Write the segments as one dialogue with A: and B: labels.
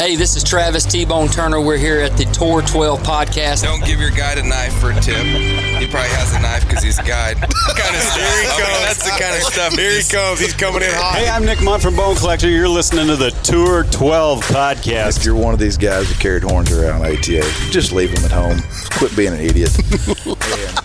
A: Hey, this is Travis T Bone Turner. We're here at the Tour 12 podcast.
B: Don't give your guide a knife for a tip. He probably has a knife because he's a guide. kind of
C: Here he
B: I mean, that's the kind of stuff.
C: Here he comes. He's coming in hot.
D: Hey, I'm Nick Mundt from Bone Collector. You're listening to the Tour 12 podcast.
E: If you're one of these guys that carried horns around ATA, just leave them at home. Quit being an idiot.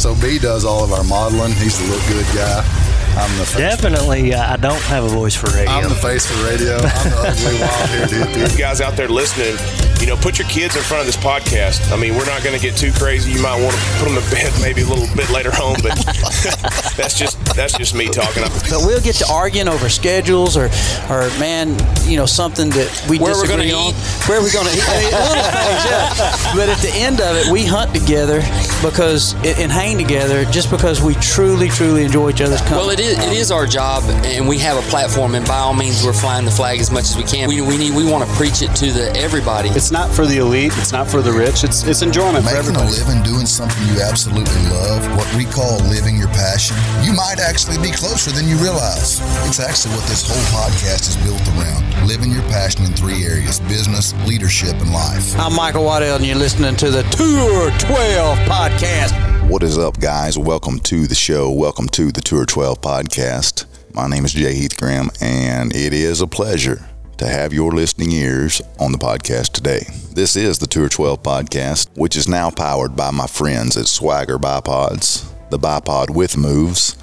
F: So B does all of our modeling. He's the look good guy. I'm the face.
G: Definitely, uh, I don't have a voice for radio.
F: I'm the face for radio. I'm the ugly wild-haired hippie.
C: You guys out there listening, you know, put your kids in front of this podcast. I mean, we're not going to get too crazy. You might want to put them to bed maybe a little bit later on, but that's just that's just me talking.
H: But we'll get to arguing over schedules or, or man, you know, something that we
A: Where we're
H: disagree
A: gonna
H: on.
A: eat.
H: Where we're going to eat. Little things, yeah. But at the end of it, we hunt together because and hang together just because we truly, truly enjoy each other's company.
A: Well, it is it is our job, and we have a platform, and by all means, we're flying the flag as much as we can. We, we need we want to preach it to the everybody.
D: It's not for the elite. It's not for the rich. It's it's enjoyment for
F: Making a living doing something you absolutely love, what we call living your passion, you might actually be closer than you realize. It's actually what this whole podcast is built around. Living your passion in three areas business, leadership, and life.
H: I'm Michael Waddell, and you're listening to the Tour 12 podcast.
E: What is up, guys? Welcome to the show. Welcome to the Tour 12 podcast. My name is Jay Heath Graham, and it is a pleasure to have your listening ears on the podcast today. This is the Tour 12 podcast, which is now powered by my friends at Swagger Bipods, the bipod with moves.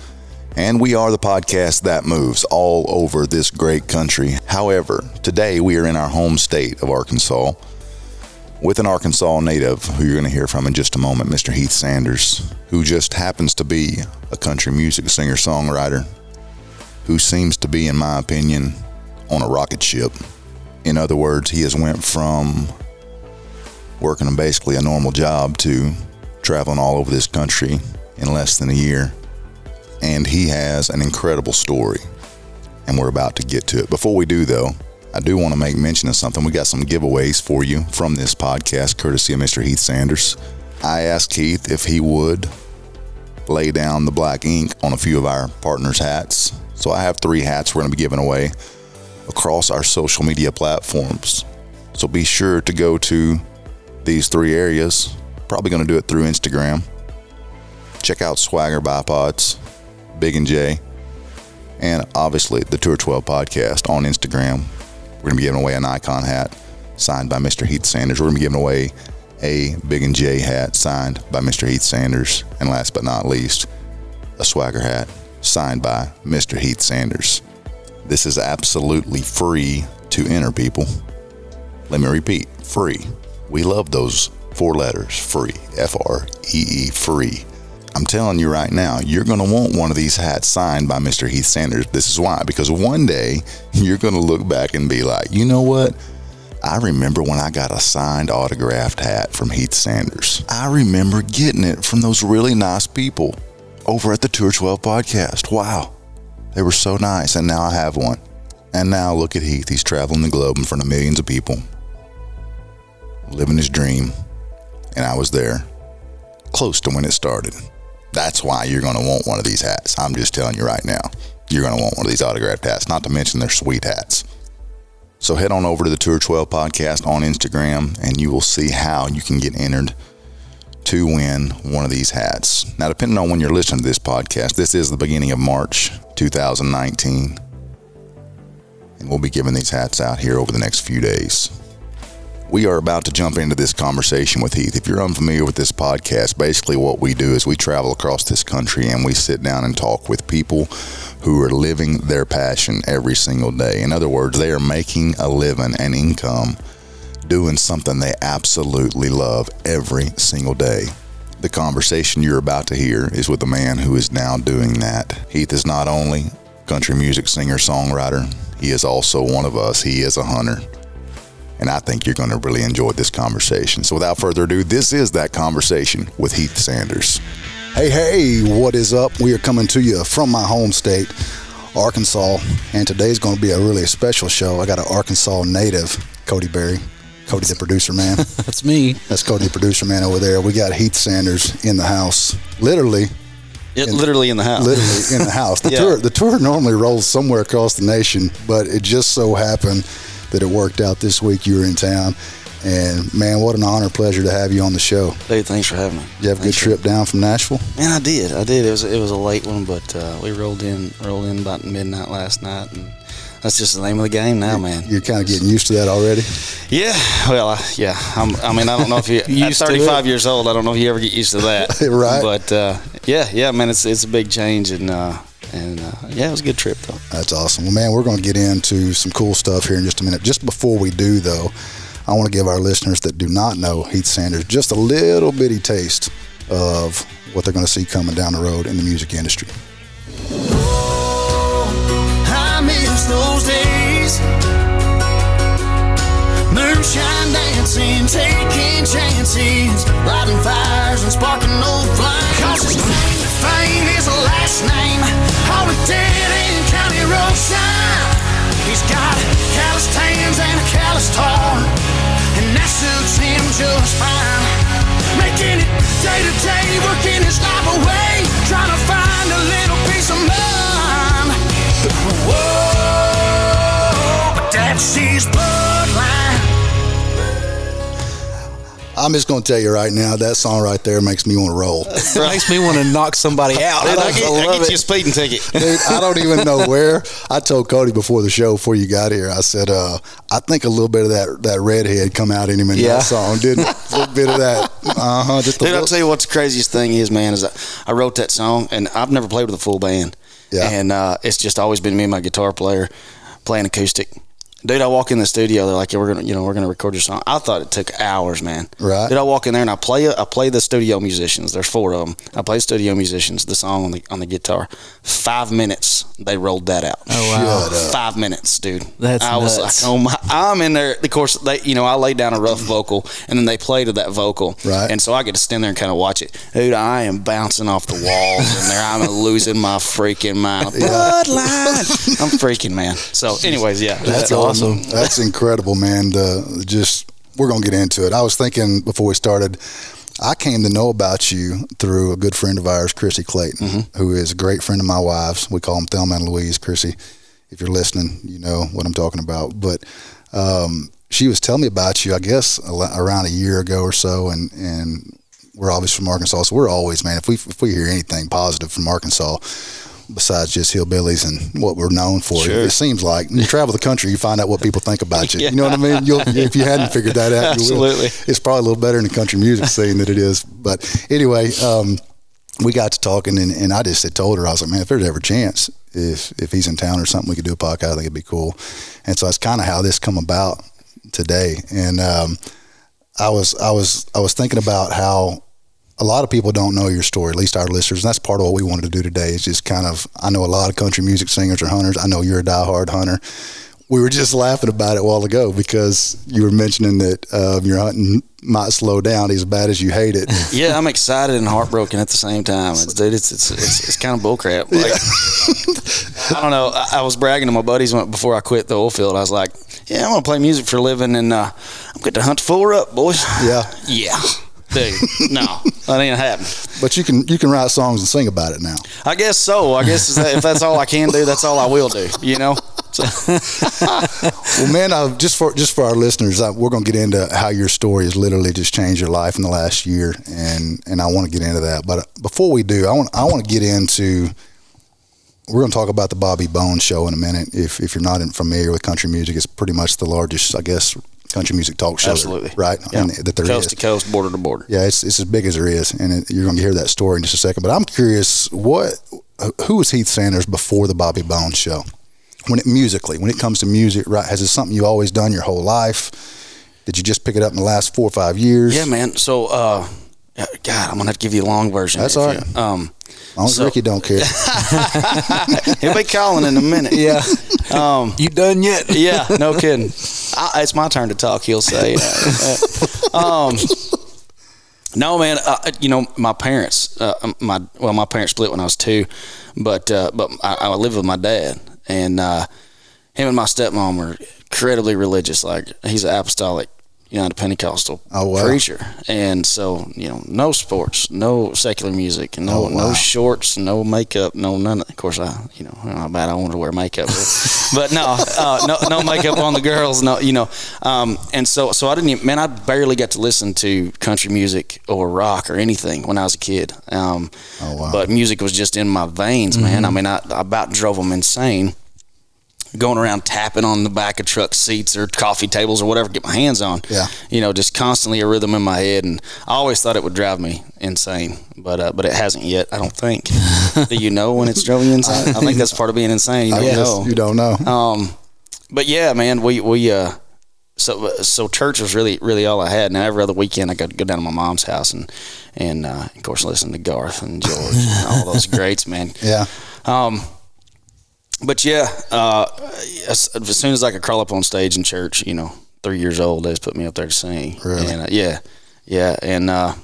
E: And we are the podcast that moves all over this great country. However, today we are in our home state of Arkansas with an Arkansas native who you're going to hear from in just a moment, Mr. Heath Sanders, who just happens to be a country music singer songwriter who seems to be, in my opinion, on a rocket ship. In other words, he has went from working basically a normal job to traveling all over this country in less than a year. And he has an incredible story. And we're about to get to it. Before we do, though, I do want to make mention of something. We got some giveaways for you from this podcast, courtesy of Mr. Heath Sanders. I asked Heath if he would lay down the black ink on a few of our partners' hats. So I have three hats we're going to be giving away across our social media platforms. So be sure to go to these three areas. Probably going to do it through Instagram. Check out Swagger Bipods, Big and J, and obviously the Tour 12 podcast on Instagram. We're going to be giving away an icon hat signed by Mr. Heath Sanders. We're going to be giving away a Big and J hat signed by Mr. Heath Sanders. And last but not least, a swagger hat signed by Mr. Heath Sanders. This is absolutely free to enter, people. Let me repeat free. We love those four letters free. F R E E free. I'm telling you right now, you're going to want one of these hats signed by Mr. Heath Sanders. This is why, because one day you're going to look back and be like, you know what? I remember when I got a signed autographed hat from Heath Sanders. I remember getting it from those really nice people over at the Tour 12 podcast. Wow. They were so nice. And now I have one. And now look at Heath. He's traveling the globe in front of millions of people, living his dream. And I was there, close to when it started. That's why you're going to want one of these hats. I'm just telling you right now. You're going to want one of these autographed hats, not to mention they're sweet hats. So head on over to the Tour 12 podcast on Instagram and you will see how you can get entered to win one of these hats. Now, depending on when you're listening to this podcast, this is the beginning of March 2019. And we'll be giving these hats out here over the next few days. We are about to jump into this conversation with Heath. If you're unfamiliar with this podcast, basically what we do is we travel across this country and we sit down and talk with people who are living their passion every single day. In other words, they are making a living and income doing something they absolutely love every single day. The conversation you're about to hear is with a man who is now doing that. Heath is not only country music singer songwriter, he is also one of us. He is a hunter. And I think you're going to really enjoy this conversation. So without further ado, this is that conversation with Heath Sanders.
F: Hey, hey, what is up? We are coming to you from my home state, Arkansas, and today's going to be a really special show. I got an Arkansas native, Cody Berry. Cody, the producer man.
H: That's me.
F: That's Cody, the producer man over there. We got Heath Sanders in the house, literally,
D: It, literally in the house.
F: literally in the house. The
D: Yeah.
F: tour, the tour normally rolls somewhere across the nation, but it just so happened that it worked out this week. You were in town, and man, what an honor, pleasure to have you on the show.
H: Dude, thanks for having me.
F: You have a good trip down from Nashville.
H: Man, I did. I did. It was it was a late one, but uh, we rolled in rolled in about midnight last night, and that's just the name of the game now, man.
F: You're kind of getting used to that already.
H: Yeah. Well, uh, yeah. I'm, I mean, I don't know if you. at
G: Used
H: 35 years old, I don't know if you ever get used to that.
F: Right.
H: But uh, yeah, yeah, man, it's it's a big change, and uh, and uh, yeah, it was a good trip though.
F: That's awesome. Well, man, we're going to get into some cool stuff here in just a minute. Just before we do, though, I want to give our listeners that do not know Heath Sanders just a little bitty taste of what they're going to see coming down the road in the music industry.
I: I County. He's got calloused hands and a calloused heart, and that suits him just fine. Making it day to day, working his life away, trying to find a little peace of mind. Whoa, but his bloodline.
F: I'm just going to tell you right now, that song right there makes me want to roll.
G: It makes me want to knock somebody out.
H: Dude, I,
G: I
H: get, I
G: love
H: get
G: it.
H: you a speeding ticket.
F: Dude, I don't even know where. I told Cody before the show, before you got here, I said, uh, I think a little bit of that that redhead come out in him in
G: Yeah.
F: that song, didn't? A little bit of that. Uh huh. Just a
H: Dude, I'll tell you what the craziest thing is, man, is I, I wrote that song and I've never played with a full band.
F: Yeah.
H: And uh, it's just always been me and my guitar player playing acoustic. Dude, I walk in the studio. They're like, yeah, "We're gonna, you know, we're gonna record your song." I thought it took hours, man.
F: Right.
H: Dude, I walk in there and I play, I play the studio musicians. There's four of them. I play studio musicians the song on the on the guitar. Five minutes, they rolled that out.
G: Oh, wow.
F: Shut up.
H: Five minutes, dude.
G: That's
H: I was
G: nuts.
H: like, oh my! I'm in there. Of course, they, you know, I laid down a rough vocal, and then they play to that vocal,
F: Right.
H: And so I get to stand there and kind of watch it, dude. I am bouncing off the walls in there. I'm losing my freaking mind. Bloodline. I'm freaking man. So, anyways, yeah,
F: That's awesome. That's incredible, man. Just we're gonna get into it. I was thinking before we started. I came to know about you through a good friend of ours, Chrissy Clayton,
H: Mm-hmm.
F: who is a great friend of my wife's. We call them Thelma and Louise. Chrissy, if you're listening, you know what I'm talking about. But um, she was telling me about you, I guess, a around a year ago or so, and and we're obviously from Arkansas, so we're always, man. If we if we hear anything positive from Arkansas, besides just hillbillies and what we're known for,
H: Sure.
F: it seems like you travel the country, you find out what people think about you.
H: Yeah.
F: You know what I mean? You'll, if you hadn't figured that out, you will.
H: Absolutely.
F: It's probably a little better in the country music scene than it is. But anyway, um, we got to talking, and, and I just had told her, I was like, man, if there's ever a chance, if if he's in town or something, we could do a podcast. I think it'd be cool. And so that's kind of how this come about today. And um, I was I was I was thinking about how a lot of people don't know your story, at least our listeners. And that's part of what we wanted to do today. Is just kind of I know a lot of country music singers are hunters. I know you're a diehard hunter. We were just laughing about it a while ago because you were mentioning that um, your hunting might slow down as bad as you hate it.
H: Yeah, I'm excited and heartbroken at the same time. It's, dude, it's it's it's, it's kind of bullcrap. Like, I don't know. I, I was bragging to my buddies when, before I quit the oil field. I was like, "Yeah, I'm gonna play music for a living, and uh, I'm going to hunt the full up, boys."
F: Yeah.
H: Yeah, dude. No, that ain't happening.
F: But you can you can write songs and sing about it now.
H: I guess so. I guess is that- if that's all I can do, that's all I will do. You know.
F: Well, man, uh, just for just for our listeners, uh, we're going to get into how your story has literally just changed your life in the last year, and and I want to get into that. But uh, before we do, I want I want to get into. We're going to talk about the Bobby Bones show in a minute. If if you're not in- familiar with country music, it's pretty much the largest, I guess, country music talk show,
H: absolutely.
F: right?
H: Yeah.
F: And that there is.
H: coast to coast, border to border.
F: Yeah, it's, it's as big as there is, and it, you're going to hear that story in just a second. But I'm curious, what, who was Heath Sanders before the Bobby Bones show? When it musically, when it comes to music, right? Has it something you always done your whole life? Did you just pick it up in the last four or five years?
H: Yeah, man. So, uh, God, I'm gonna have to give you a long version.
F: That's
H: all right.
F: all
H: you-
F: right.
H: Um,
F: As long as
H: so-
F: Ricky don't care.
H: he'll be calling in a minute.
G: Yeah.
H: Um,
G: You done yet?
H: yeah, no kidding. I, it's my turn to talk. He'll say. Uh, um, no, man. Uh, you know, my parents. Uh, my well, my parents split when I was two, but uh, but I, I lived with my dad, and uh, him and my stepmom were incredibly religious. Like he's an apostolic United Pentecostal
F: Oh, wow.
H: preacher, and so you know, no sports, no secular music, no
F: Oh, wow.
H: no shorts, no makeup, no none. Of course, I you know how bad I wanted to wear makeup, but, but no, uh, no no makeup on the girls, no you know, um, and so so I didn't even, man, I barely got to listen to country music or rock or anything when I was a kid. Um,
F: Oh, wow.
H: But music was just in my veins, man. I mean, I, I about drove them insane going around tapping on the back of truck seats or coffee tables or whatever get my hands on.
F: Yeah.
H: You know, just constantly a rhythm in my head, and I always thought it would drive me insane, but uh, but it hasn't yet. I don't think. Do you know when it's driving you insane? I think that's part of being insane. You don't know.
F: you don't know.
H: Um, but yeah, man, we we uh, so so church was really really all I had. Now every other weekend I got to go down to my mom's house and and uh, of course listen to Garth and George and all those greats, man.
F: yeah.
H: Um, but yeah, uh, as, as soon as I could crawl up on stage in church, you know, three years old, they just put me up there to sing.
F: Really?
H: And uh, yeah, yeah. And uh,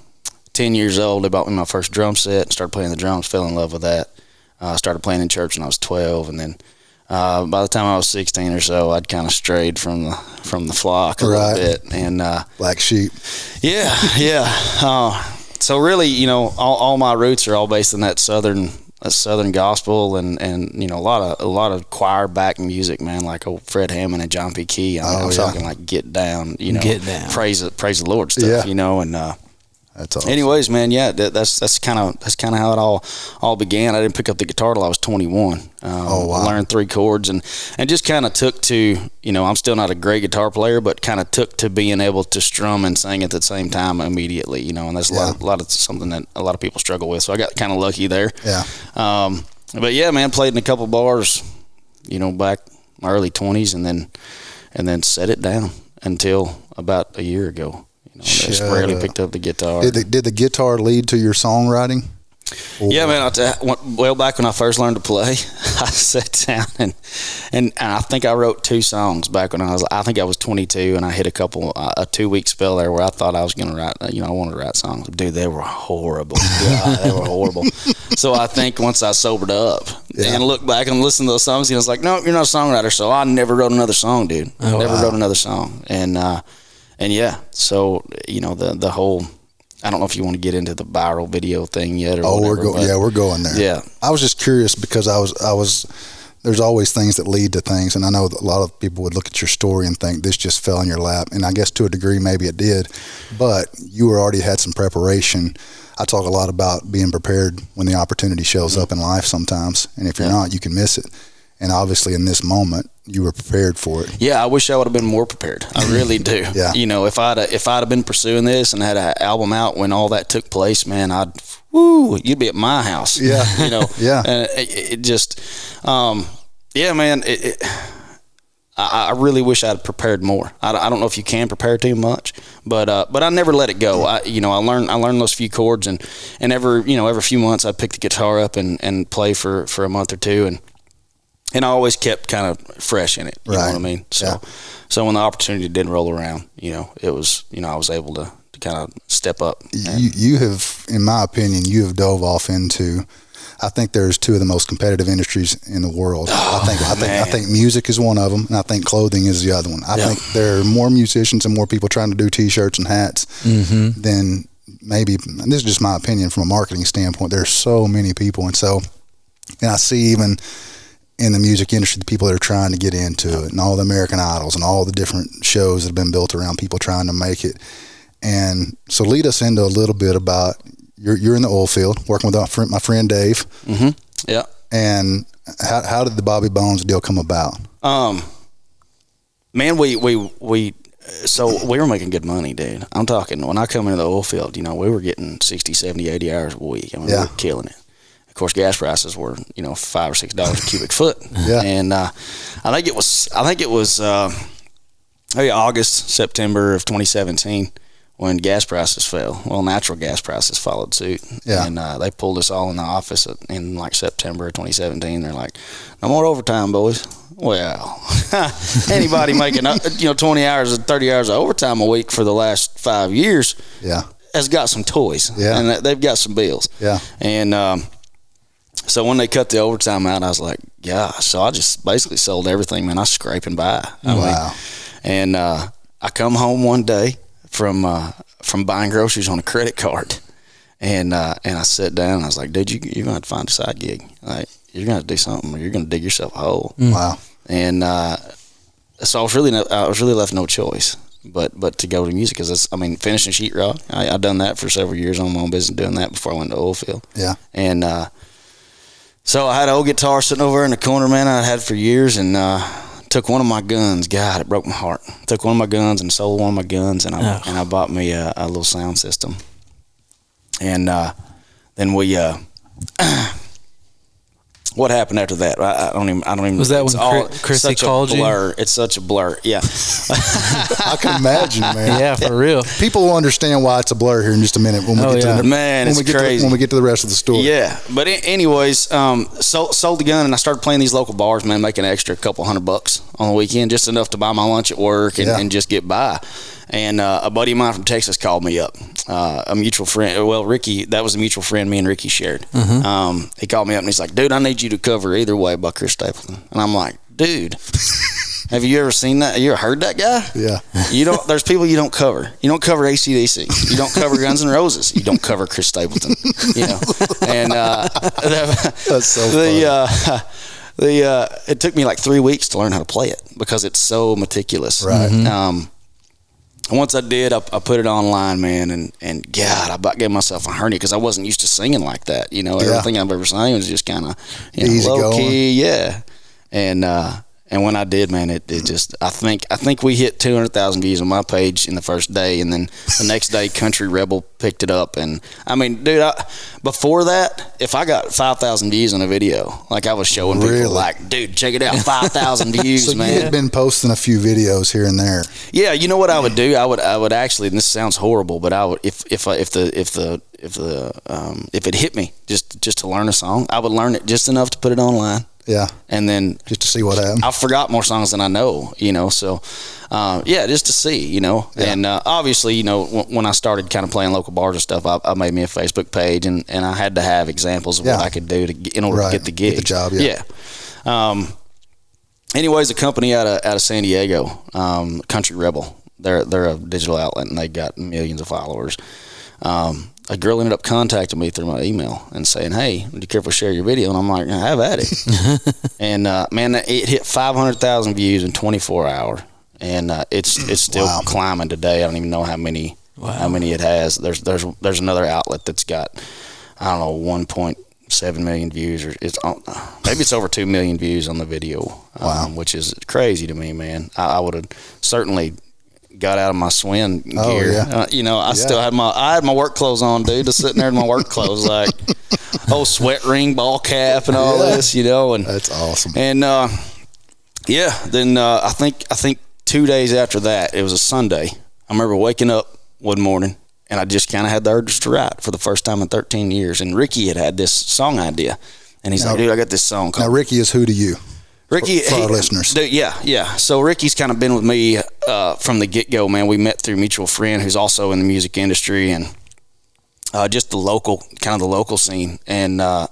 H: ten years old, they bought me my first drum set and started playing the drums. Fell in love with that. I uh, started playing in church when I was twelve, and then uh, by the time I was sixteen or so, I'd kind of strayed from the from the flock a
F: Right.
H: little bit. And uh,
F: Black sheep.
H: yeah, yeah. Uh, so really, you know, all, all my roots are all based in that southern that southern gospel and, and you know a lot of a lot of choir back music, man, like old Fred Hammond and John P. Kee. I mean,
F: Oh,
H: I'm
F: yeah.
H: talking like get down, you know,
G: Get Down.
H: praise the praise the Lord stuff,
F: Yeah.
H: you know, and uh,
F: That's awesome.
H: anyways, man, yeah, that, that's that's kind of that's kind of how it all all began. I didn't pick up the guitar till I was 21. Um,
F: Oh, wow.
H: Learned three chords and and just kind of took to you know I'm still not a great guitar player, but kind of took to being able to strum and sing at the same time immediately. You know, and that's a lot of, a lot of something that a lot of people struggle with. So I got kind of lucky there.
F: Yeah.
H: Um, but yeah, man, played in a couple bars, you know, back my early 20s, and then and then set it down until about a year ago. I just
F: Shut
H: rarely picked up the guitar.
F: Did the, did the guitar lead to your songwriting?
H: Yeah, man. I t- well, back when I first learned to play, I sat down and, and and I think I wrote two songs back when I was. I think I was 22, and I hit a couple uh, a two week spell there where I thought I was going to write. You know, I wanted to write songs. Dude, they were horrible. God, they were horrible. So I think once I sobered up
F: Yeah.
H: and looked back and listened to those songs, you know, I was like, no, you're not a songwriter. So I never wrote another song, dude.
F: Oh,
H: never wrote another song, and uh, and yeah, so you know the the whole. I don't know if you want to get into the viral video thing yet or
F: Oh, we're
H: whatever,
F: go- yeah, we're going there.
H: Yeah.
F: I was just curious because I was I was there's always things that lead to things, and I know a lot of people would look at your story and think this just fell in your lap, and I guess to a degree maybe it did, but you were already had some preparation. I talk a lot about being prepared when the opportunity shows mm-hmm. up in life sometimes, and if you're
H: Yeah.
F: not, you can miss it. And obviously, in this moment, you were prepared for it.
H: Yeah, I wish I would have been more prepared. I really do.
F: Yeah.
H: You know, if I'd if I'd have been pursuing this and had an album out when all that took place, man, I'd woo, you'd be at my house.
F: Yeah.
H: You know.
F: Yeah.
H: And it, it just, um, yeah, man. It, it, I, I really wish I'd prepared more. I, I don't know if you can prepare too much, but uh, but I never let it go. I you know I learned I learned those few chords and and every you know every few months I'd pick the guitar up and, and play for, for a month or two and and I always kept kind of fresh in it. You know what I mean? So,
F: Yeah.
H: so when the opportunity didn't roll around, you know, it was, you know, I was able to, to kind of step up.
F: you, you have, in my opinion, you have dove off into. I think there's two of the most competitive industries in the world. I oh, think I think I think music is one of them, and I think clothing is the other one. I
H: Yeah.
F: think there are more musicians and more people trying to do T-shirts and hats mm-hmm. than maybe. And this is just my opinion from a marketing standpoint. There's so many people, and so, and I see even in the music industry, the people that are trying to get into it, and all the American Idols, and all the different shows that have been built around people trying to make it. And so, lead us into a little bit about you're you're in the oil field working with my friend, my friend Dave,
H: Mm-hmm. Yeah.
F: and how how did the Bobby Bones deal come about?
H: Um, man, we, we, we, so we were making good money, dude. I'm talking, when I come into the oil field, you know, we were getting 60, 70, 80 hours a week. I mean,
F: Yeah.
H: we were killing it. Of course, gas prices were, you know, five or six dollars a cubic foot.
F: Yeah.
H: And uh, I think it was, I think it was, uh, maybe August, September of 2017 when gas prices fell. Well, natural gas prices followed suit.
F: Yeah.
H: And uh, they pulled us all in the office in like September of 2017. They're like, no more overtime, boys. Well, anybody making you know 20 hours or 30 hours of overtime a week for the last five years
F: Yeah,
H: has got some toys.
F: Yeah.
H: And they've got some bills.
F: yeah,
H: And um, so when they cut the overtime out, I was like, yeah. So I just basically sold everything, man. I was scraping by. I mean,
F: wow,
H: and uh, I come home one day from uh, from buying groceries on a credit card, and uh, and I sat down. and I was like, dude, you you're gonna have to find a side gig. Like you're gonna have to do something, or you're gonna dig yourself a hole.
F: Wow.
H: And uh, so I was really no, I was really left no choice but but to go to music because I mean finishing sheetrock. I I done that for several years on my own business doing that before I went to oil field.
F: Yeah.
H: And uh, so I had an old guitar sitting over in the corner, man. I had for years, and uh, took one of my guns. God, it broke my heart. Took one of my guns and sold one of my guns, and I
G: Oh.
H: and I bought me a, a little sound system. And uh, then we. Uh, what happened after that? I, I don't even. I don't even.
G: Was that
H: it's
G: when
H: all
G: Chri- Chrissy
H: such
G: called
H: a
G: you?
H: blur. It's such a blur. Yeah.
F: I can imagine, man.
G: Yeah, for real.
F: People will understand why it's a blur here in just a minute when we
G: Oh,
F: get
G: yeah.
F: to the,
H: Man,
F: when
H: it's
F: we get
H: crazy.
F: To, when we get to the rest of the story.
H: Yeah, but anyways, um, sold, sold the gun and I started playing these local bars, man, making an extra couple hundred bucks on the weekend, just enough to buy my lunch at work and,
F: Yeah.
H: and just get by. And uh, a buddy of mine from Texas called me up, uh, a mutual friend. Well, Ricky, that was a mutual friend me and Ricky shared. Um, he called me up and he's like, "Dude, I need you to cover either way Chris Stapleton." And I'm like, "Dude." Have you ever seen that? You ever heard that guy?
F: Yeah.
H: You don't. There's people you don't cover. You don't cover ACDC. You don't cover Guns N' Roses. You don't cover Chris Stapleton. You know, and uh,
F: That's so
H: the uh, the uh, it took me like three weeks to learn how to play it because it's so meticulous.
F: Right.
H: Um, and once I did, I, I put it online, man, and and God, I about gave myself a hernia because I wasn't used to singing like that. You know,
F: Yeah.
H: everything I've ever sang was just kind of you know,
F: Easy
H: low
F: going.
H: key, yeah. And uh, and when I did, man, it, it just I think I think we hit two hundred thousand views on my page in the first day, and then the next day, Country Rebel picked it up, and I mean, dude, I, before that, if I got five thousand views on a video, like I was showing
F: Really?
H: people, like, dude, check it out, five thousand views,
F: So
H: man.
F: you had been posting a few videos here and there.
H: Yeah, you know what I would do? I would I would actually, and this sounds horrible, but I would if if I, if the if the if the um, if it hit me just just to learn a song, I would learn it just enough to put it online,
F: Yeah.
H: and then
F: Just to see what happened.
H: I forgot more songs than I know, you know. So, uh, yeah, just to see, you know.
F: Yeah.
H: And uh, obviously, you know, w- when I started kind of playing local bars and stuff, I, I made me a Facebook page, and, and I had to have examples of
F: Yeah.
H: what I could do to get, in order
F: Right.
H: to get the
F: Get
H: gig,
F: the job, yeah.
H: yeah. Um, anyways, a company out of out of San Diego, um, Country Rebel. They're they're a digital outlet, and they got millions of followers. Um, a girl ended up contacting me through my email and saying, "Hey, would you care if we share your video?" And I'm like, "I "Have at it." and uh, man, it hit 500,000 views in 24 hours, and uh, it's it's still
F: Wow.
H: climbing today. I don't even know how many how many it has. There's there's there's another outlet that's got I don't know 1.7 million views, or it's on, maybe it's over two million views on the video,
F: Wow.
H: um, which is crazy to me, man. I, I would have certainly got out of my swim
F: Oh,
H: gear.
F: yeah.
H: Uh, you know, I
F: Yeah.
H: still had my I had my work clothes on, dude. Just sitting there in my work clothes, like oh sweat ring, ball cap, and all
F: Yeah.
H: this, you know, and
F: That's awesome.
H: and uh, yeah, then uh, I think I think two days after that, it was a Sunday. I remember waking up one morning and I just kind of had the urge to write for the first time in 13 years. And Ricky had had this song idea, and he's
F: Now-
H: like, "Dude, I got this song Called.
F: Now, Ricky is who to you?
H: Ricky."
F: for our listeners.
H: dude, yeah, yeah. So Ricky's kind of been with me uh, from the get go, man. We met through a mutual friend who's also in the music industry and uh, just the local, kind of the local scene, and. Uh,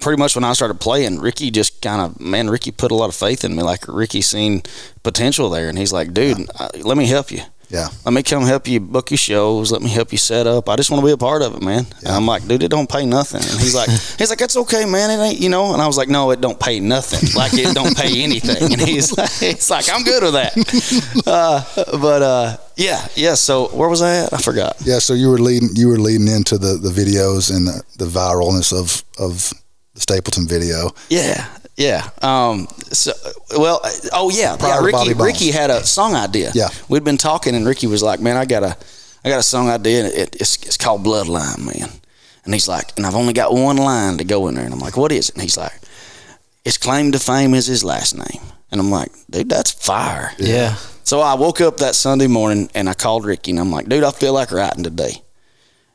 H: pretty much when I started playing, Ricky just kind of man, Ricky put a lot of faith in me. Like Ricky seen potential there, and he's like, dude, uh, let me help you.
F: Yeah.
H: Let me come help you book your shows. Let me help you set up. I just want to be a part of it, man. And I'm like, dude, it don't pay nothing. And he's like, he's like, that's okay, man. It ain't, you know. And I was like, no, it don't pay nothing. Like it don't pay anything. And he's like, he's like, I'm good with that. Uh, but uh, yeah, yeah. So where was I at? I forgot.
F: Yeah, so you were leading you were leading into the, the videos and the, the viralness of of the Stapleton video.
H: Yeah, yeah. Um. So, well, oh yeah,
F: Prior
H: yeah. Ricky, Ricky had a song idea.
F: Yeah.
H: we'd been talking, and Ricky was like, "Man, I got a, I got a song idea. And it, it's it's called Bloodline, man." And he's like, "And I've only got one line to go in there." And I'm like, "What is it?" And he's like, "His claim to fame is his last name." And I'm like, "Dude, that's fire."
G: Yeah.
H: So I woke up that Sunday morning and I called Ricky and I'm like, dude, I feel like writing today.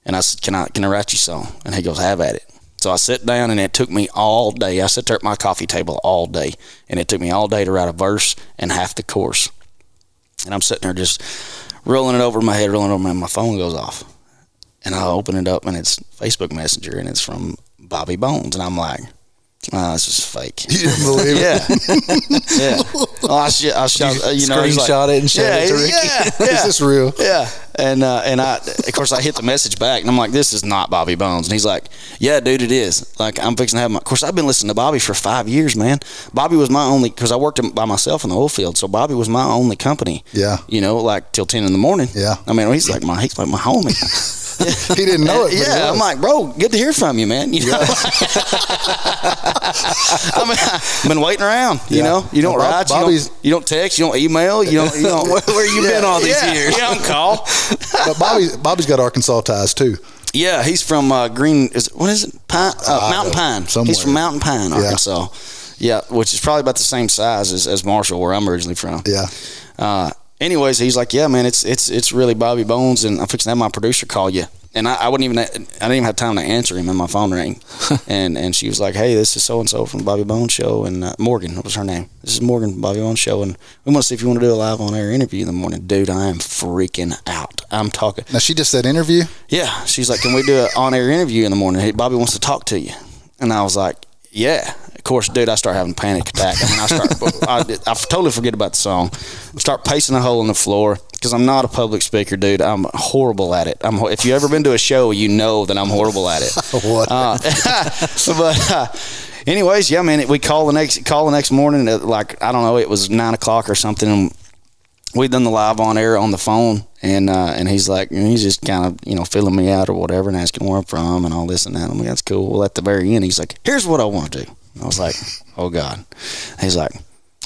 H: And I said, can I can I write you a song? And he goes, have at it. So I sat down and it took me all day. I sat there at my coffee table all day and it took me all day to write a verse and half the chorus. And I'm sitting there just rolling it over my head, rolling over my my phone goes off. And I open it up and it's Facebook Messenger and it's from Bobby Bones. And I'm like, Ah, this is fake.
F: You didn't believe it?
H: Yeah, yeah. Well, I, sh- I shot, uh, you know, he's like,
G: Screenshot it and showed
H: yeah,
G: it to Ricky.
H: Yeah, yeah.
F: Is this real?
H: Yeah, and uh, and I, of course, I hit the message back, and I'm like, "This is not Bobby Bones." And he's like, "Yeah, dude, it is." Like, I'm fixing to have my. Of course, I've been listening to Bobby for five years, man. Bobby was my only because I worked by myself in the oil field, so Bobby was my only company.
F: Yeah.
H: you know, like till ten in the morning.
F: Yeah.
H: I mean, he's like my he's like my homie.
F: He didn't know it.
H: yeah, I'm like, bro, good to hear from you, man. You know, I mean, I've been waiting around. You
F: Yeah.
H: know, you don't
F: Bob-
H: write, you
F: Bobby's-
H: don't, you don't text, you don't email, you don't, you don't.
G: Where, where you been all these
H: yeah,
G: years?
H: You don't call.
F: But Bobby, Bobby's got Arkansas ties too.
H: Yeah, he's from uh, Green. Is what is it? Pine, uh, Mountain Pine.
F: somewhere.
H: He's from Mountain Pine,
F: Yeah.
H: Arkansas. Yeah. which is probably about the same size as, as Marshall, where I'm originally from.
F: Yeah.
H: Uh, anyways, he's like, yeah, man, it's it's it's really Bobby Bones, and I'm fixing to have my producer call you. And I, I wouldn't even I didn't even have time to answer him, and my phone rang, and and she was like, hey, this is so and so from Bobby Bones show, and uh, Morgan, what was her name? This is Morgan Bobby Bones show, and we want to see if you want to do a live on air interview in the morning, dude. I am freaking out. I'm talking.
F: Now she just said interview.
H: Yeah, she's like, "Can we do an on-air interview in the morning? Hey, Bobby wants to talk to you." And I was like, "Yeah." Of course, dude, I start having a panic attack. I mean, I start, I, I totally forget about the song. Start pacing a hole in the floor because I'm not a public speaker, dude. I'm horrible at it. I'm. If you ever been to a show, you know that I'm horrible at it.
F: What?
H: Uh, but uh, anyways, yeah, man. We call the next call the next morning at like I don't know, it was nine o'clock or something. And we done the live on air on the phone, and uh, and he's like, and he's just kind of you know filling me out or whatever, and asking where I'm from and all this and that. I'm like, that's cool. Well, at the very end, he's like, here's what I want to do. I was like, oh god. He's like,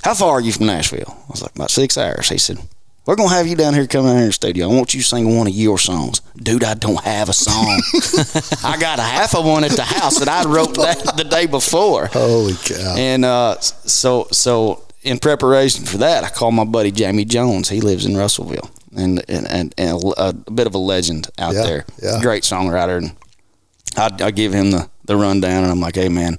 H: how far are you from Nashville? I was like, about six hours. He said. We're gonna have you down here come out here in the studio. I want you to sing one of your songs, dude. I don't have a song. I got a half of one at the house that I wrote that the day before.
F: Holy cow!
H: And uh, so so in preparation for that, I called my buddy Jamie Jones. He lives in Russellville, and and, and, and a, a bit of a legend out
F: Yeah,
H: there.
F: yeah.
H: Great songwriter. And I, I give him the, the rundown, and I'm like, hey man,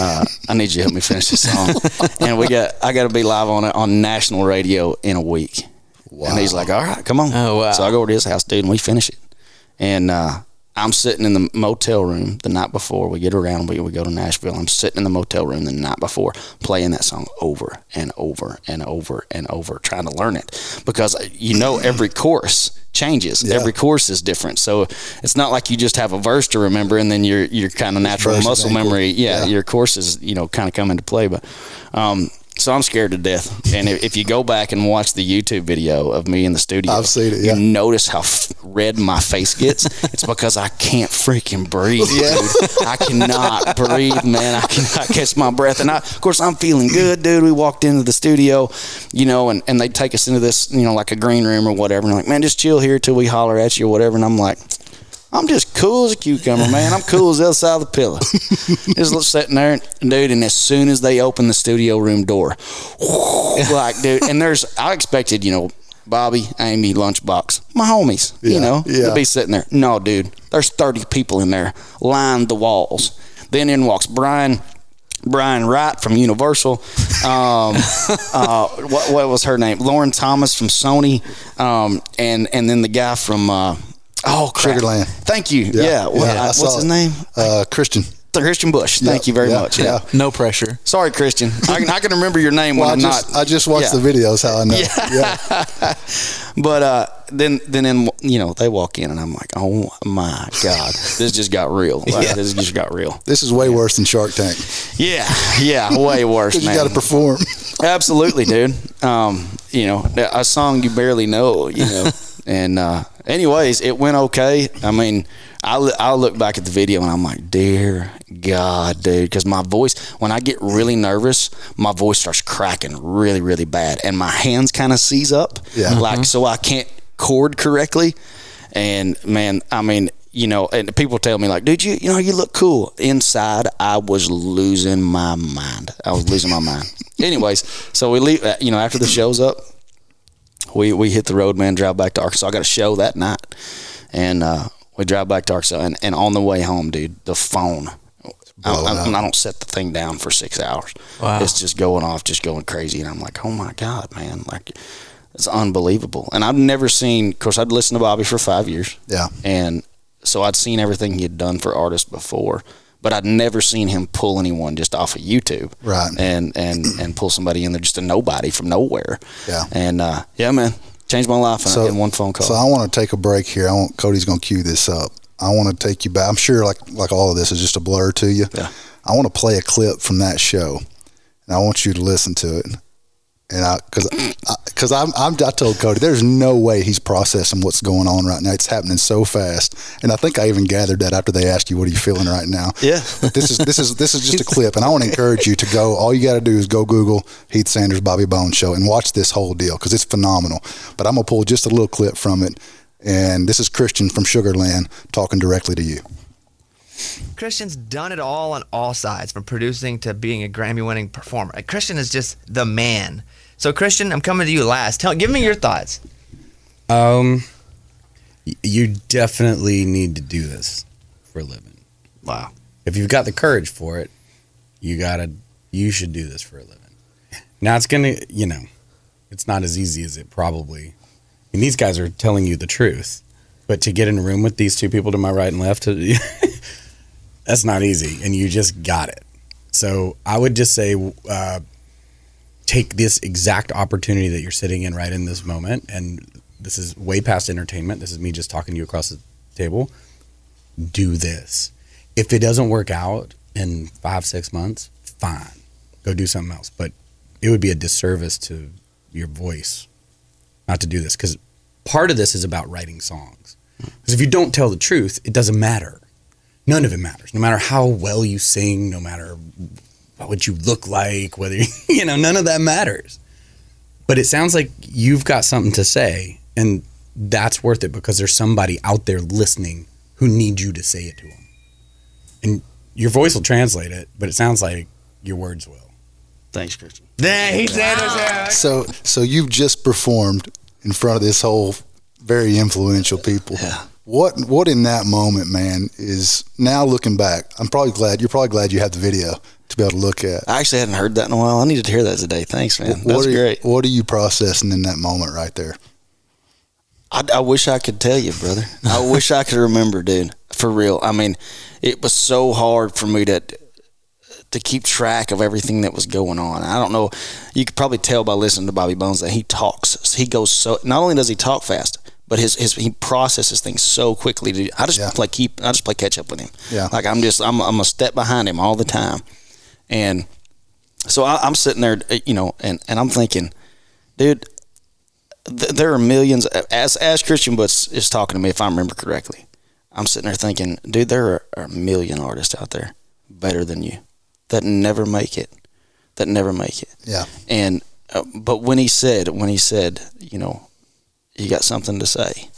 H: uh, I need you to help me finish this song. and we got I got to be live on it on national radio in a week. Wow. And he's like, all right, come on.
G: Oh, wow.
H: So I go over to his house, dude, and we finish it. And uh, I'm sitting in the motel room the night before we get around. We, we go to Nashville. I'm sitting in the motel room the night before, playing that song over and over and over and over, trying to learn it because uh, you know every course changes.
F: Yeah.
H: Every course is different, so it's not like you just have a verse to remember and then your your kind of natural muscle memory. Yeah,
F: Yeah.
H: your courses you know kind of come into play, but. Um, so I'm scared to death, and if if you go back and watch the YouTube video of me in the studio,
F: I've seen it, yeah.
H: You notice how f- red my face gets. it's because I can't freaking breathe. Dude. I cannot breathe, man. I cannot catch my breath. And I, of course, I'm feeling good, dude. We walked into the studio, you know, and, and they take us into this, you know, like a green room or whatever. And like, man, just chill here till we holler at you or whatever. And I'm like, I'm just cool as a cucumber, man. I'm cool as the other side of the pillow. just sitting there, dude. And as soon as they open the studio room door, like, dude, and there's, I expected, you know, Bobby, Amy, Lunchbox, my homies,
F: Yeah,
H: you know,
F: yeah.
H: to be sitting there. No, dude, there's 30 people in there lined the walls. Then in walks Brian. Brian Wright from Universal. Um, uh, what, what was her name? Lauren Thomas from Sony. Um, and and then the guy from uh, oh crap.
F: Sugarland.
H: Thank you. Yeah. What-
F: I
H: uh,
F: saw
H: what's his name?
F: Uh, Christian.
H: Christian Bush. Thank
F: Yeah,
H: you very
F: yeah,
H: much. Yeah.
F: yeah.
G: No pressure.
H: Sorry, Christian. I can, I can remember your name
F: Well,
H: when
F: I
H: I'm
F: just
H: not.
F: I just watched
H: Yeah.
F: the videos. How I know.
H: Yeah. But uh, then then in, you know they walk in and I'm like, oh my god, this just got real. Like,
F: Yeah.
H: This just got real.
F: This is way worse than Shark Tank.
H: Yeah, yeah, way worse,
F: Because you got to perform.
H: Absolutely, dude. Um, you know, a song you barely know, you know. and uh, anyways, it went okay. I mean, I, I look back at the video and I'm like, dear God, dude, because my voice, when I get really nervous, my voice starts cracking really, really bad, and my hands kind of seize up,
F: Yeah.
H: like so I can't chord correctly. And man, I mean, you know, and people tell me like, dude, you you know, you look cool. Inside, I was losing my mind. I was losing my mind. Anyways, so we leave. uh, You know, after the show's up, we we hit the road, man. Drive back to Arkansas. I got a show that night, and uh, we drive back to Arkansas. And, and on the way home, dude, the phone. I, I. I don't set the thing down for six hours.
G: Wow.
H: It's just going off, just going crazy, and I'm like, oh my god, man, like it's unbelievable. And I've never seen. Of course, I'd listened to Bobby for five years.
F: Yeah.
H: And so I'd seen everything he had done for artists before, but I'd never seen him pull anyone just off of YouTube,
F: Right.
H: And and and pull somebody in there just a nobody from nowhere,
F: Yeah.
H: And uh, yeah, man, changed my life in, in one phone call.
F: So I want to take a break here. I want Cody's going to cue this up. I want to take you back. I'm sure like like all of this is just a blur to you.
H: Yeah.
F: I want to play a clip from that show, and I want you to listen to it. And I, because because I'm, I'm I told Cody, there's no way he's processing what's going on right now. It's happening so fast, and I think I even gathered that after they asked you, "What are you feeling right now?"
H: Yeah.
F: But this is this is this is just a clip, and I want to encourage you to go. All you got to do is go Google Heath Sanders Bobby Bones show and watch this whole deal because it's phenomenal. But I'm gonna pull just a little clip from it, and this is Christian from Sugarland talking directly to you.
J: Christian's done it all on all sides, from producing to being a Grammy-winning performer. Christian is just the man. So, Christian, I'm coming to you last. Tell, give me your thoughts.
K: Um, you definitely need to do this for a living.
H: Wow.
K: If you've got the courage for it, you gotta, you should do this for a living. Now it's gonna, you know, it's not as easy as it probably. And these guys are telling you the truth, but to get in a room with these two people to my right and left, that's not easy, and you just got it. So I would just say, uh, take this exact opportunity that you're sitting in right in this moment, and this is way past entertainment. This is me just talking to you across the table. Do this. If it doesn't work out in five, six months, fine. Go do something else. But it would be a disservice to your voice not to do this because part of this is about writing songs. Because if you don't tell the truth, it doesn't matter. None of it matters. No matter how well you sing, no matter what you look like, whether you know, none of that matters. But it sounds like you've got something to say, and that's worth it because there's somebody out there listening who needs you to say it to them. And your voice will translate it, but it sounds like your words will.
H: Thanks, Christian.
J: Yeah, he said it.
F: So so you've just performed in front of this whole very influential people.
H: Yeah.
F: What what in that moment, man, is now looking back? I'm probably glad you're probably glad you have the video to be able to look at.
H: I actually hadn't heard that in a while. I needed to hear that today. Thanks, man.
F: what
H: That's
F: are
H: great.
F: What are you processing in that moment right there?
H: I, I wish I could tell you, brother. I wish I could remember, dude. For real. I mean, it was so hard for me to to keep track of everything that was going on. I don't know. You could probably tell by listening to Bobby Bones that he talks. He goes so. Not only does he talk fast, but his, his he processes things so quickly. Dude. I just
F: Yeah.
H: play keep. I just play catch up with him.
F: Yeah.
H: Like I'm just I'm I'm a step behind him all the time, and so I, I'm sitting there, uh, you know, and and I'm thinking, dude, th- there are millions. As as Christian Bush is talking to me, if I remember correctly, I'm sitting there thinking, dude, there are, are a million artists out there better than you that never make it, that never make it.
F: Yeah.
H: And uh, but when he said, when he said, you know, you got something to say,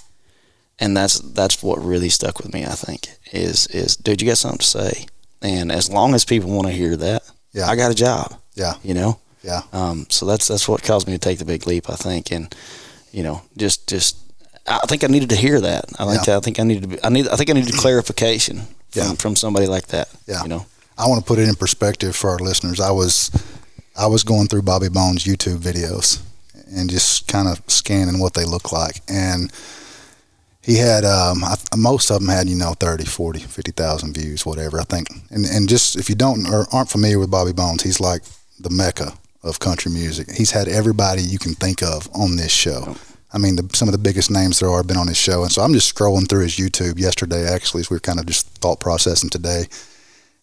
H: and that's that's what really stuck with me. I think is is dude, you got something to say, and as long as people want to hear that,
F: Yeah.
H: I got a job.
F: Yeah.
H: You know.
F: Yeah.
H: Um, so that's that's what caused me to take the big leap, I think, and you know, just just I think I needed to hear that. I think
F: Yeah.
H: I think I needed to be, I need I think I needed clarification from
F: Yeah.
H: from somebody like that.
F: Yeah.
H: You know.
F: I want to put it in perspective for our listeners. I was I was going through Bobby Bones YouTube videos and just kind of scanning what they look like. And he had um, I, most of them had you know 30 40 50,000 views whatever I think. And and just if you don't or aren't familiar with Bobby Bones he's like the mecca of country music. He's had everybody you can think of on this show. I mean, the, some of the biggest names there are have been on his show, and so I'm just scrolling through his YouTube. Yesterday. Actually, as we were kind of just thought processing today,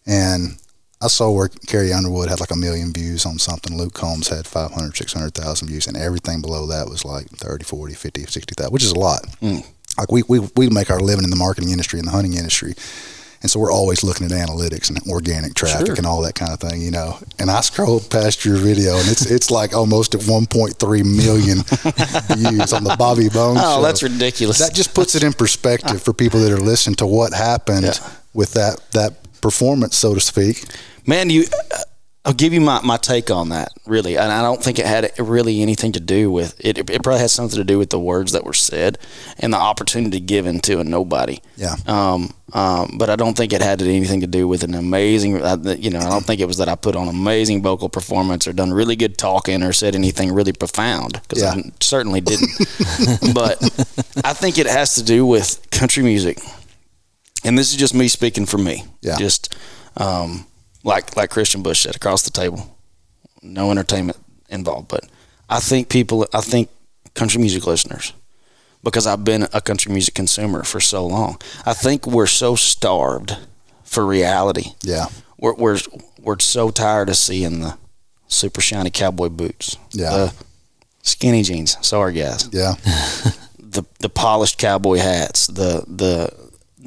F: and I saw where Carrie Underwood had like a million views on something. Luke Combs had 500, 600,000 views, and everything below that was like 30, 40, 50, 60,000, which is a lot.
H: Mm.
F: Like we, we, we make our living in the marketing industry and the hunting industry. And so we're always looking at analytics and organic traffic
H: Sure.
F: and all that kind of thing, you know. And I scrolled past your video, and it's it's like almost at 1.3 million views on the Bobby Bones
H: Oh,
F: show.
H: that's ridiculous.
F: That just puts it in perspective for people that are listening to what happened
H: Yeah.
F: with that that performance, so to speak.
H: Man, you. I'll give you my, my take on that, really. And I don't think it had really anything to do with it. It probably had something to do with the words that were said and the opportunity given to a nobody.
F: Yeah.
H: Um, um, but I don't think it had anything to do with an amazing, uh, you know, I don't think it was that I put on amazing vocal performance or done really good talking or said anything really profound because
F: Yeah.
H: I certainly didn't. but I think it has to do with country music. And this is just me speaking for me.
F: Yeah.
H: Just, um, like like Christian Bush said, across the table, no entertainment involved. But I think people, I think country music listeners, because I've been a country music consumer for so long, I think we're so starved for reality.
F: Yeah.
H: We're we're we're so tired of seeing the super shiny cowboy boots.
F: Yeah.
H: The skinny jeans. Sorry guys.
F: Yeah.
H: the the polished cowboy hats, the the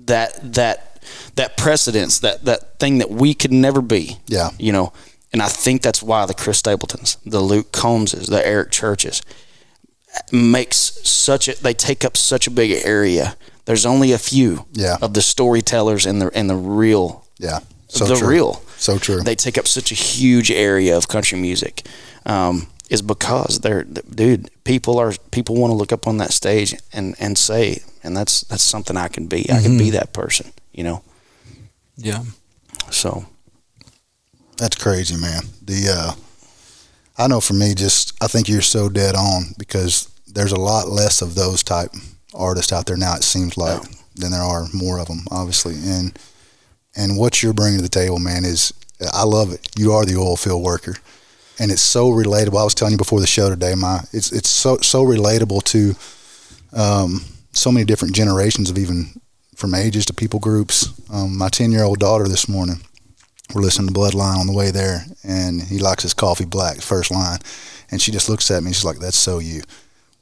H: that that that precedence, that that thing that we could never be.
F: Yeah.
H: You know, and I think that's why the Chris Stapletons, the Luke Combses, the Eric Churches makes such a they take up such a big area. There's only a few
F: Yeah.
H: of the storytellers and the and the real
F: Yeah. So
H: the
F: true.
H: real.
F: So true.
H: They take up such a huge area of country music. Um, is because they're dude. People are people want to look up on that stage and and say, and that's that's something I can be. I can be that person. You know.
G: Yeah.
H: So
F: That's crazy, man. The uh, I know for me, just I think you're so dead on because there's a lot less of those type artists out there now. It seems like than there are more of them, obviously. And and what you're bringing to the table, man, is I love it. You are the oil field worker, and it's so relatable. I was telling you before the show today, my it's it's so so relatable to um, so many different generations of even from ages to people groups. Um, my ten year old daughter this morning we're listening to Bloodline on the way there, and he likes his coffee black, first line. And she just looks at me, and she's like, "That's so you."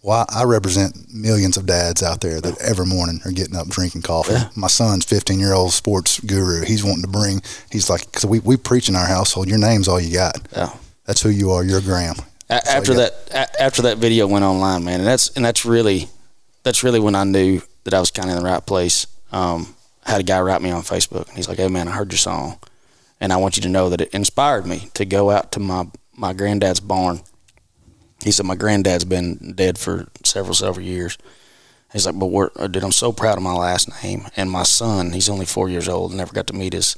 F: Well, I represent millions of dads out there that every morning are getting up drinking coffee. My son's 15 year old sports guru. He's wanting to bring. He's like, because we we preach in our household. Your name's all you got.
H: Yeah.
F: That's who you are. You're Graham.
H: A- after
F: you
H: that a- after that video went online man and that's and that's really that's really when i knew that i was kind of in the right place um, I had a guy write me on facebook and he's like hey man i heard your song and i want you to know that it inspired me to go out to my my granddad's barn he said my granddad's been dead for several several years he's like but we're, uh, dude i'm so proud of my last name and my son he's only four years old never got to meet his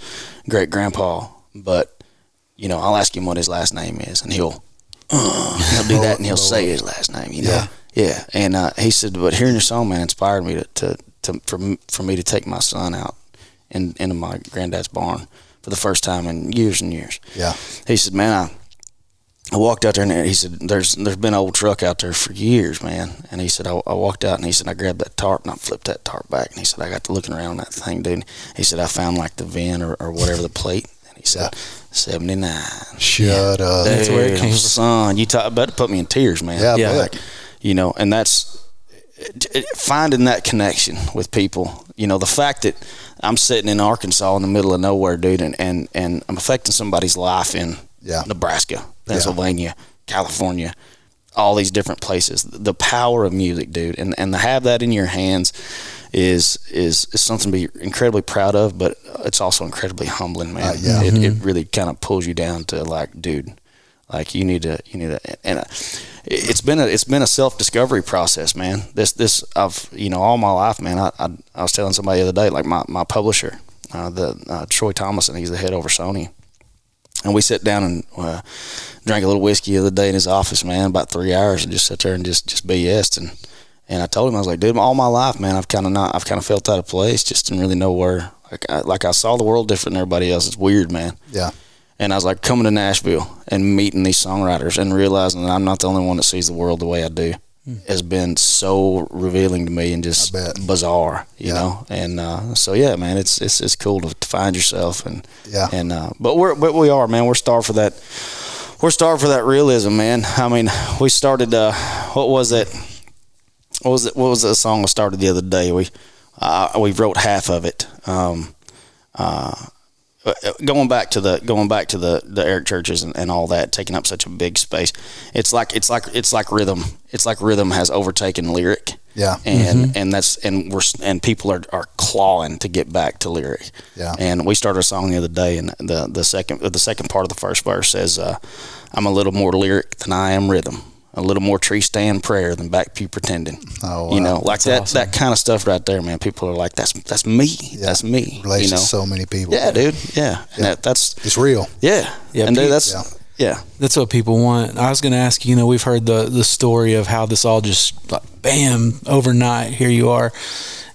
H: great grandpa but you know i'll ask him what his last name is and he'll he'll do that and he'll say his last name. You know,
F: Yeah.
H: yeah. And uh, he said, but hearing your song, man, inspired me to, to, to for for me to take my son out in into my granddad's barn for the first time in years and years.
F: Yeah.
H: He said, man, I. I walked out there and he said, "There's there's been an old truck out there for years, man." And he said, I, I walked out and he said, "I grabbed that tarp and I flipped that tarp back." And he said, "I got to looking around that thing, dude." He said, "I found like the VIN or, or whatever the plate." And he said, 79.
F: Shut up.
G: That's where it
H: Dude,
G: came from.
H: Son, you talk about to put me in tears, man.
F: Yeah,
G: Yeah.
F: bet.
H: You know, and that's it- it- finding that connection with people. You know, the fact that I'm sitting in Arkansas in the middle of nowhere, dude, and, and, and I'm affecting somebody's life in
F: Yeah.
H: Nebraska, Pennsylvania, California, all these different places. The power of music, dude, and and to have that in your hands is is is something to be incredibly proud of, but it's also incredibly humbling, man.
F: Uh, yeah.
H: It, it really kind of pulls you down to like, dude, like you need to you need to and it- it's been a it's been a self discovery process, man. This this I've you know all my life, man. I I, I was telling somebody the other day, like my my publisher, uh, the uh, Troy Tomlinson, he's the head over Sony, and we sat down and uh, drank a little whiskey the other day in his office, man, about three hours, and just sat there and just just BS'd and. And I told him I was like, dude, all my life, man, I've kind of not, I've kind of felt out of place. Just didn't really know where, like, I, like I saw the world different than everybody else. It's weird, man.
F: Yeah.
H: And I was like coming to Nashville and meeting these songwriters and realizing that I'm not the only one that sees the world the way I do has been so revealing to me and just bizarre, you
F: Yeah.
H: know. And uh, so yeah, man, it's it's it's cool to, to find yourself and
F: Yeah.
H: and uh, but we're but we are man, we're starved for that. We're starved for that realism, man. I mean, we started. Uh, what was it? What was it? What was the song we started the other day? We uh, we wrote half of it. Um, uh, going back to the going back to the the Eric Churches and, and all that taking up such a big space. It's like it's like it's like rhythm. It's like rhythm has overtaken lyric.
F: Yeah.
H: And and that's and we're and people are, are clawing to get back to lyric.
F: Yeah.
H: And we started a song the other day, and the the second the second part of the first verse says, uh, "I'm a little more lyric than I am rhythm." A little more tree stand prayer than back pew pretending.
F: Oh,
H: You know, like
G: That's
H: that
G: awesome.
H: that kind of stuff right there, man. People are like, "That's that's me. That's me."
F: Relates
H: you know,
F: to so many people.
H: yeah, dude. Yeah, and that, that's
F: It's real.
H: yeah,
G: Yeah,
H: And dude, that's
F: Yeah.
H: yeah.
G: That's what people want. I was going to ask you, you know, we've heard the the story of how this all just like, bam overnight here you are,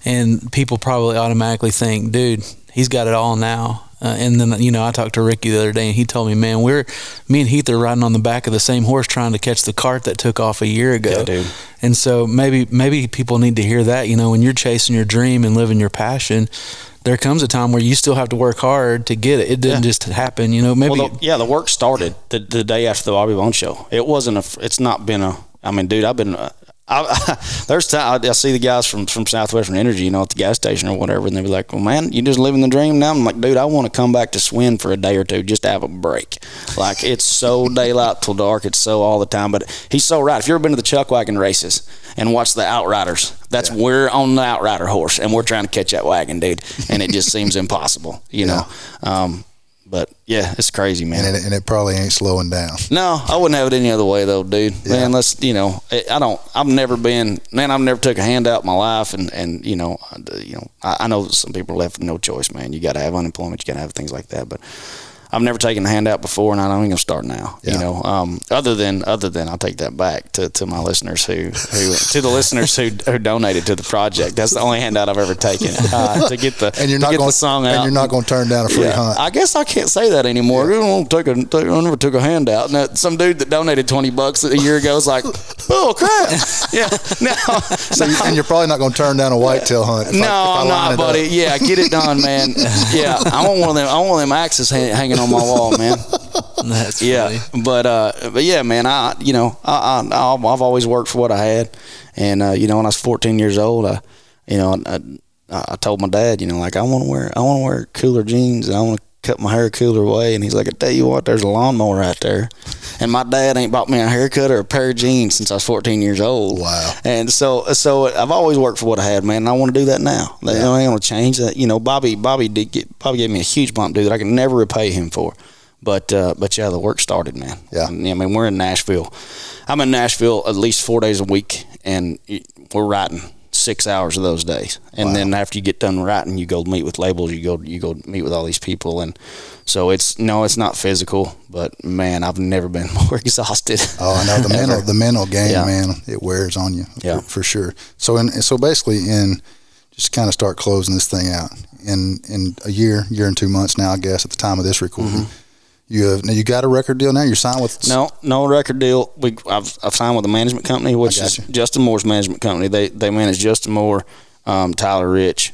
G: and people probably automatically think, dude, he's got it all now. Uh, and then you know I talked to Ricky the other day, and he told me, man, we're me and Heath are riding on the back of the same horse trying to catch the cart that took off a year ago.
H: Yeah, dude.
G: And so maybe maybe people need to hear that. You know, when you're chasing your dream and living your passion, there comes a time where you still have to work hard to get it. It didn't just happen. You know, maybe
H: Well, the, yeah, the work started the, the day after the Bobby Bones show. It wasn't a. It's not been a. I mean, dude, I've been. Uh, I, there's time I, I see the guys from from Southwestern Energy, you know, at the gas station or whatever, and they be like, "Well, man, you just living the dream now." I'm like, "Dude, I want to come back to Swin for a day or two just to have a break." Like it's so daylight till dark, it's so all the time. But he's so right. If you ever been to the chuck wagon races and watched the Outriders, that's we're on the Outrider horse, and we're trying to catch that wagon, dude, and it just seems impossible, you know. Um, but yeah, it's crazy, man.
F: And it, and it probably ain't slowing down.
H: No, I wouldn't have it any other way though, dude. Man, let's you know, I don't. I've never been man. I've never took a handout in my life, and and you know, I- you know, I, I know some people are left with no choice, man. You got to have unemployment, you got to have things like that, but. I've never taken a handout before, and I don't even gonna start now. You know, um, other than other than I'll take that back to, to my listeners who, who to the listeners who, who donated to the project. That's the only handout I've ever taken uh, to get the
F: And you're
H: to
F: not going
H: the song out.
F: And you're not going to turn down a free
H: Yeah.
F: hunt.
H: I guess I can't say that anymore. I don't take a, take, I never took a handout. Now, some dude that donated twenty bucks a year ago is like, oh crap, yeah. No,
F: So and you're probably not going to turn down a whitetail hunt. I-
H: no,
F: I
H: I'm
F: line
H: not, buddy. Yeah, get it done, man. Yeah, I want one of them. I want them axes hang, hanging on my wall, man.
G: That's
H: yeah, but uh, but yeah, man. I you know I, I I've always worked for what I had, and uh, you know when I was 14 years old, I you know I, I told my dad, you know, like I want to wear I want to wear cooler jeans and I want to cut my hair cooler way, and he's like, I tell you what, there's a lawnmower right there, and my dad ain't bought me a haircut or a pair of jeans since I was 14 years old.
F: Wow.
H: And so so I've always worked for what I had, man, and I want to do that now. Know, I ain't gonna change that. You know, Bobby Bobby did get Bobby gave me a huge bump, dude, that I can never repay him for. But uh, but yeah, the work started, man.
F: Yeah.
H: I mean, we're in Nashville. I'm in Nashville at least four days a week, and we're writing six hours of those days. And then after you get done writing, you go meet with labels. You go you go meet with all these people, and so it's no, it's not physical, but man, I've never been more exhausted.
F: Oh, I know the mental the mental game,
H: Yeah.
F: man. It wears on you,
H: Yeah.
F: for, for sure. So, in so basically, in just kind of start closing this thing out in in a year, year and two months now, I guess, at the time of this recording. Mm-hmm. You have now you got a record deal now. You're signed with.
H: No, no record deal. We I've, I've signed with a management company, which is
F: you.
H: Justin Moore's management company. They they manage Justin Moore, um, Tyler Rich,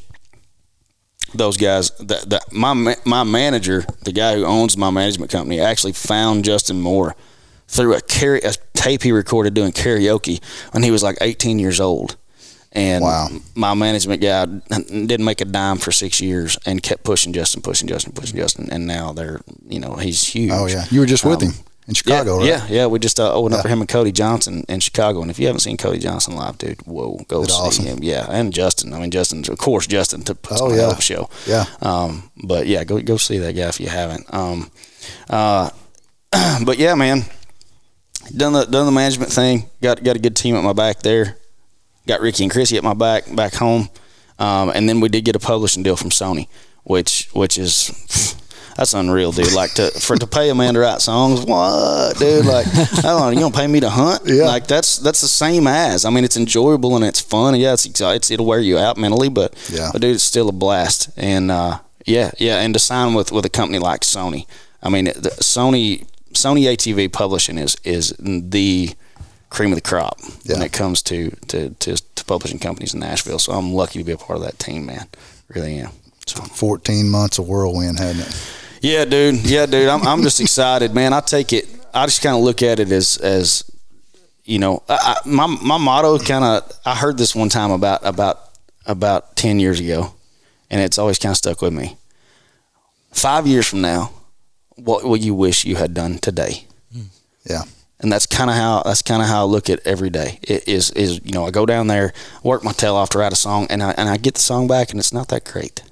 H: those guys. The, the, my my manager, the guy who owns my management company, actually found Justin Moore through a, kara- a tape he recorded doing karaoke when he was like 18 years old. And
F: Wow.
H: my management guy didn't make a dime for six years and kept pushing Justin, pushing Justin, pushing Justin. And now they're, you know, he's huge.
F: Oh yeah, you were just with
H: Um,
F: him in Chicago,
H: yeah,
F: right?
H: Yeah, yeah. We just uh, opened up for him and Cody Johnson in Chicago. And if you haven't seen Cody Johnson live, dude, whoa, go
F: That's
H: see
F: awesome.
H: him. Yeah, and Justin. I mean, Justin's of course Justin to put
F: Oh,
H: on a
F: yeah.
H: hell of a show.
F: Yeah.
H: Um, but yeah, go go see that guy if you haven't. Um, uh, but yeah, man, done the done the management thing. Got got a good team at my back there. Got Ricky and Chrissy at my back back home, um, and then we did get a publishing deal from Sony, which which is. That's unreal, dude. Like to for to pay a man to write songs, what, dude? Like, I don't know. You gonna pay me to hunt?
F: Yeah.
H: Like that's that's the same as. I mean, it's enjoyable and it's fun. Yeah, it's it's it'll wear you out mentally, but
F: Yeah.
H: but dude, it's still a blast. And uh, yeah, yeah, and to sign with with a company like Sony, I mean, the Sony Sony ATV Publishing is is the cream of the crop when it comes to, to to to publishing companies in Nashville. So I'm lucky to be a part of that team, man. Really am. So.
F: 14 months of whirlwind, hadn't it?
H: Yeah, dude. Yeah, dude. I'm I'm just excited, man. I take it. I just kind of look at it as as you know, I, I, my my motto kind of. I heard this one time about about about ten years ago, and it's always kind of stuck with me. Five years from now, what will you wish you had done today?
F: Yeah.
H: And that's kind of how that's kind of how I look at every day. It is is you know I go down there, work my tail off to write a song, and I and I get the song back, and it's not that great.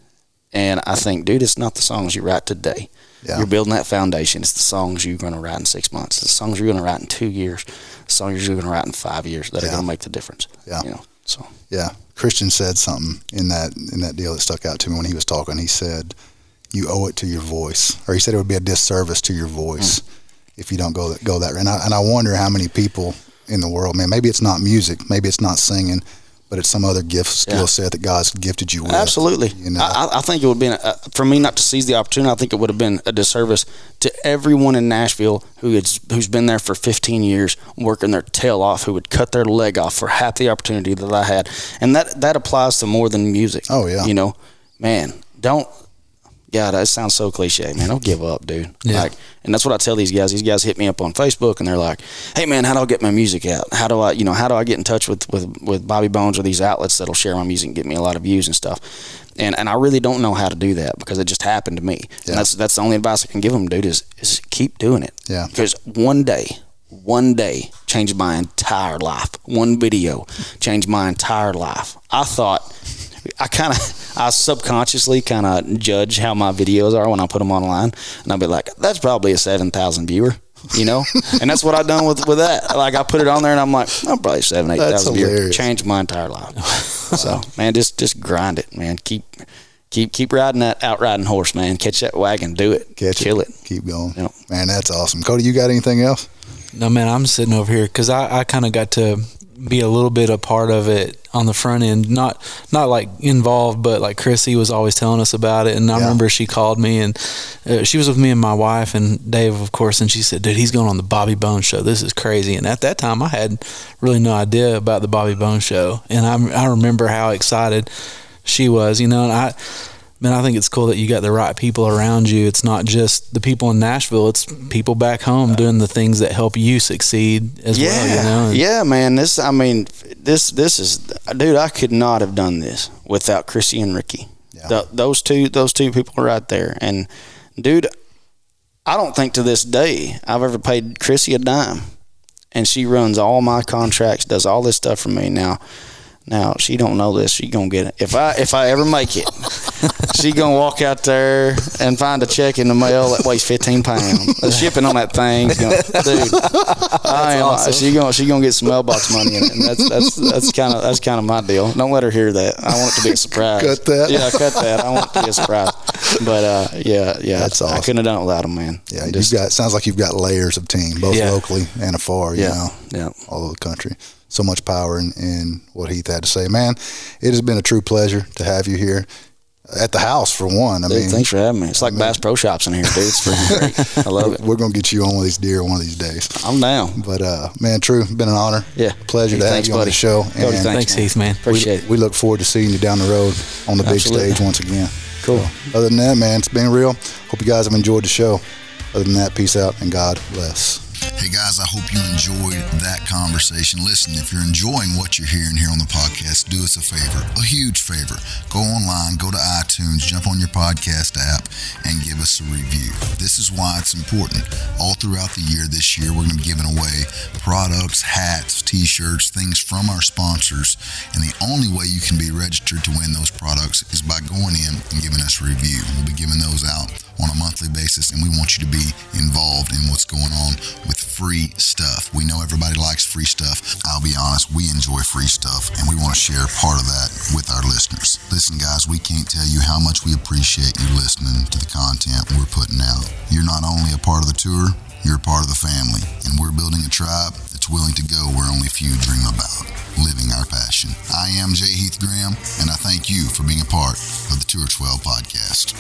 H: And I think, dude, it's not the songs you write today.
F: Yeah.
H: You're building that foundation. It's the songs you're going to write in six months. It's the songs you're going to write in two years. The songs you're going to write in five years that are going to make the difference.
F: Yeah.
H: You know. So
F: Yeah, Christian said something in that in that deal that stuck out to me when he was talking. He said, "You owe it to your voice," or he said it would be a disservice to your voice mm. If you don't go that go that. And I and I wonder how many people in the world, man. Maybe it's not music, maybe it's not singing, but it's some other gift, skill
H: Yeah.
F: set that God's gifted you with.
H: Absolutely.
F: You know,
H: I, I- think it would have been, uh, for me not to seize the opportunity, I think it would have been a disservice to everyone in Nashville who has, who's been there for 15 years, working their tail off, who would cut their leg off for half the opportunity that I had. And that, that applies to more than music.
F: Oh, yeah.
H: You know, man, don't, God, that sounds so cliche, man. Don't give up, dude.
G: Yeah.
H: Like, and that's what I tell these guys. These guys hit me up on Facebook and they're like, "Hey, man, how do I get my music out? How do I, you know, how do I get in touch with with with Bobby Bones or these outlets that'll share my music and get me a lot of views and stuff?" And and I really don't know how to do that because it just happened to me.
F: Yeah.
H: And that's that's the only advice I can give them, dude. Is is keep doing it.
F: Yeah.
H: Because one day, one day changed my entire life. One video changed my entire life. I thought. I kind of, I subconsciously kind of judge how my videos are when I put them online, and I'll be like, "That's probably a seven thousand viewer," you know, and that's what I've done with with that. Like I put it on there, and I'm like, "I'm probably seven, eight
F: That's
H: viewer."
F: hilarious.
H: Changed my entire life. so, man, just just grind it, man. Keep keep keep riding that out riding horse, man. Catch that wagon, do it,
F: Catch
H: kill it.
F: Keep going.
H: Yep.
F: Man, that's awesome. Cody, you got anything else?
G: No, man, I'm sitting over here because I, I kind of got to be a little bit a part of it on the front end, not not like involved, but like Chrissy was always telling us about it. And I
F: Yeah.
G: remember she called me and uh, she was with me and my wife and Dave, of course, and she said, "Dude, he's going on the Bobby Bones show. This is crazy." And at that time, I had really no idea about the Bobby Bones show, and I I remember how excited she was, you know, and I. Man, I think it's cool that you got the right people around you. It's not just the people in Nashville; it's people back home doing the things that help you succeed as
H: yeah,
G: well. You know, And-
H: yeah, man. This, I mean, this, this is, dude. I could not have done this without Chrissy and Ricky.
F: Yeah.
H: Th- those two, those two people right there. And, dude, I don't think to this day I've ever paid Chrissy a dime, and she runs all my contracts, does all this stuff for me now. Now she don't know this. She gonna get it if I if I ever make it. she gonna walk out there and find a check in the mail that weighs fifteen pounds. The shipping on that thing, gonna, dude. I am.
G: awesome.
H: She gonna she gonna get some mailbox money in it, and that's that's that's kind of that's kind of my deal. Don't let her hear that. I want it to be a surprise.
F: Cut that.
H: Yeah, cut that. I want it to be a surprise. But uh, yeah, yeah,
F: That's all
H: I
F: awesome.
H: couldn't have done it without him, man.
F: Yeah, you've got. Sounds like you've got layers of team, both
G: Yeah.
F: locally and afar. You
H: Yeah,
F: know,
H: yeah.
F: all over the country. So much power in, in what Heath had to say. Man, it has been a true pleasure to have you here at the house for one. I
H: Dude,
F: mean,
H: thanks for having me. It's like Bass Pro Shops in here, dude. It's freaking great. I love it.
F: we're gonna get you on one of these deer one of these days.
H: I'm down.
F: But uh, man, true, been an honor.
H: Yeah.
F: pleasure
H: Hey,
F: to have
H: thanks,
F: you on the show.
H: Cody,
F: and
H: thanks,
G: Thanks, Heath, man.
H: Appreciate it.
F: we look forward to seeing you down the road on the big
H: Absolutely.
F: stage once again.
H: Cool.
F: So, other than that, man, it's been real. Hope you guys have enjoyed the show. Other than that, peace out and God bless.
L: Hey guys, I hope you enjoyed that conversation. Listen, if you're enjoying what you're hearing here on the podcast, do us a favor, a huge favor. Go online, go to iTunes, jump on your podcast app, and give us a review. This is why it's important. All throughout the year this year, we're going to be giving away products, hats, t shirts, things from our sponsors. And the only way you can be registered to win those products is by going in and giving us a review. We'll be giving those out on a monthly basis, and we want you to be involved in what's going on with free stuff. We know everybody likes free stuff. I'll be honest, we enjoy free stuff, and we want to share part of that with our listeners. Listen, guys, we can't tell you how much we appreciate you listening to the content we're putting out. You're not only a part of the tour, you're a part of the family, and we're building a tribe that's willing to go where only few dream about. Living our passion. I am Jay Heath Graham, and I thank you for being a part of the Tour 12 podcast.